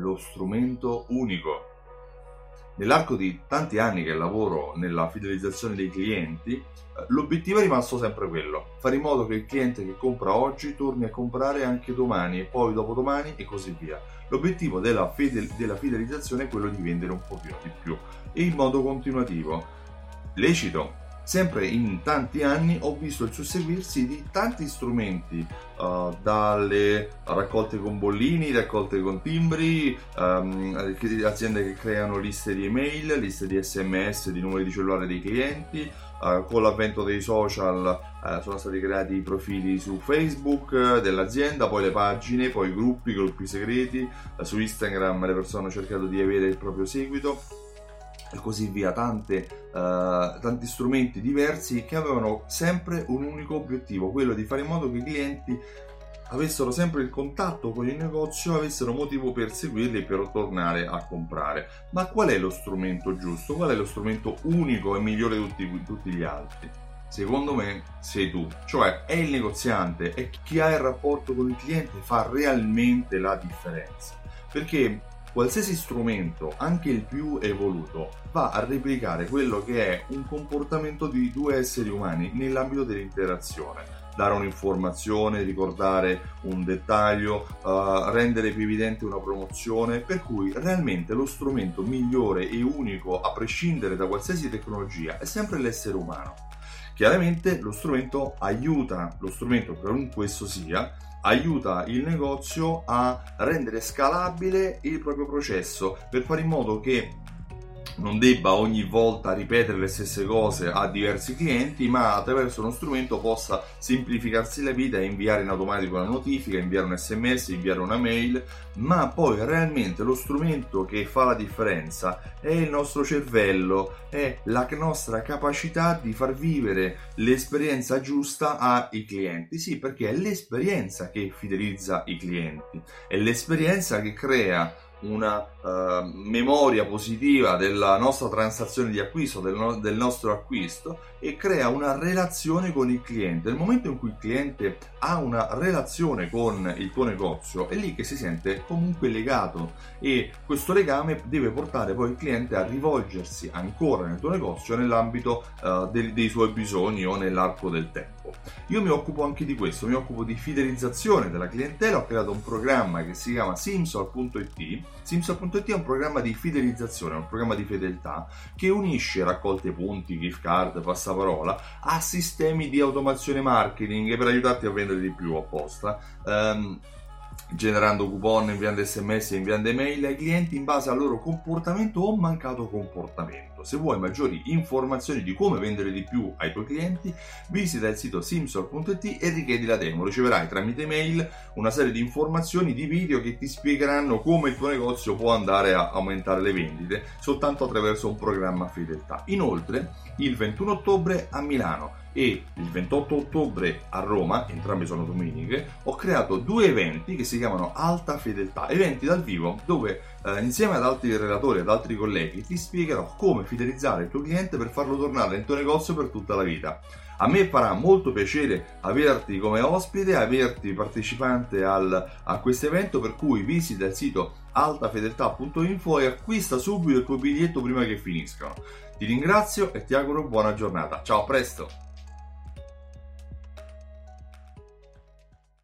lo strumento unico. Nell'arco di tanti anni che lavoro nella fidelizzazione dei clienti, eh, l'obiettivo è rimasto sempre quello, fare in modo che il cliente che compra oggi torni a comprare anche domani e poi dopodomani e così via. L'obiettivo della, fedel- della fidelizzazione è quello di vendere un pochino di più e in modo continuativo. Lecito, sempre in tanti anni ho visto il susseguirsi di tanti strumenti, uh, dalle raccolte con bollini, raccolte con timbri, um, aziende che creano liste di email, liste di sms, di numeri di cellulare dei clienti. Uh, con l'avvento dei social uh, sono stati creati i profili su Facebook dell'azienda, poi le pagine, poi i gruppi, gruppi segreti, su Instagram le persone hanno cercato di avere il proprio seguito e così via, tante, uh, tanti strumenti diversi che avevano sempre un unico obiettivo, quello di fare in modo che i clienti avessero sempre il contatto con il negozio, avessero motivo per seguirli e per tornare a comprare. Ma qual è lo strumento giusto? Qual è lo strumento unico e migliore di tutti, tutti gli altri? Secondo me sei tu, cioè è il negoziante, è chi ha il rapporto con il cliente fa realmente la differenza. Perché qualsiasi strumento, anche il più evoluto, va a replicare quello che è un comportamento di due esseri umani nell'ambito dell'interazione. Dare un'informazione, ricordare un dettaglio, uh, rendere più evidente una promozione, per cui realmente lo strumento migliore e unico, a prescindere da qualsiasi tecnologia, è sempre l'essere umano. Chiaramente lo strumento aiuta, lo strumento qualunque esso sia, aiuta il negozio a rendere scalabile il proprio processo per fare in modo che non debba ogni volta ripetere le stesse cose a diversi clienti, ma attraverso uno strumento possa semplificarsi la vita e inviare in automatico una notifica, inviare un sms, inviare una mail, ma poi realmente lo strumento che fa la differenza è il nostro cervello, è la nostra capacità di far vivere l'esperienza giusta ai clienti. Sì, perché è l'esperienza che fidelizza i clienti, è l'esperienza che crea una uh, memoria positiva della nostra transazione di acquisto, del, no- del, nostro acquisto e crea una relazione con il cliente. Nel momento in cui il cliente ha una relazione con il tuo negozio, è lì che si sente comunque legato e questo legame deve portare poi il cliente a rivolgersi ancora nel tuo negozio nell'ambito uh, del, dei suoi bisogni o nell'arco del tempo. Io mi occupo anche di questo, mi occupo di fidelizzazione della clientela, ho creato un programma che si chiama Simsol.it. Simsol.it è un programma di fidelizzazione, un programma di fedeltà che unisce raccolte punti, gift card, passaparola a sistemi di automazione marketing per aiutarti a vendere di più apposta. Um, generando coupon, inviando sms e inviando email ai clienti in base al loro comportamento o mancato comportamento. Se vuoi maggiori informazioni di come vendere di più ai tuoi clienti, visita il sito simsol.it e richiedi la demo. Riceverai tramite mail una serie di informazioni, di video che ti spiegheranno come il tuo negozio può andare a aumentare le vendite soltanto attraverso un programma fedeltà. Inoltre, il 21 ottobre a Milano e il 28 ottobre a Roma, entrambi sono domeniche, ho creato due eventi che si chiamano Alta Fedeltà, eventi dal vivo dove eh, insieme ad altri relatori, ad altri colleghi, ti spiegherò come fidelizzare il tuo cliente per farlo tornare nel tuo negozio per tutta la vita. A me farà molto piacere averti come ospite, averti partecipante al, a questo evento, per cui visita il sito altafedeltà.info e acquista subito il tuo biglietto prima che finiscano. Ti ringrazio e ti auguro buona giornata. Ciao, a presto!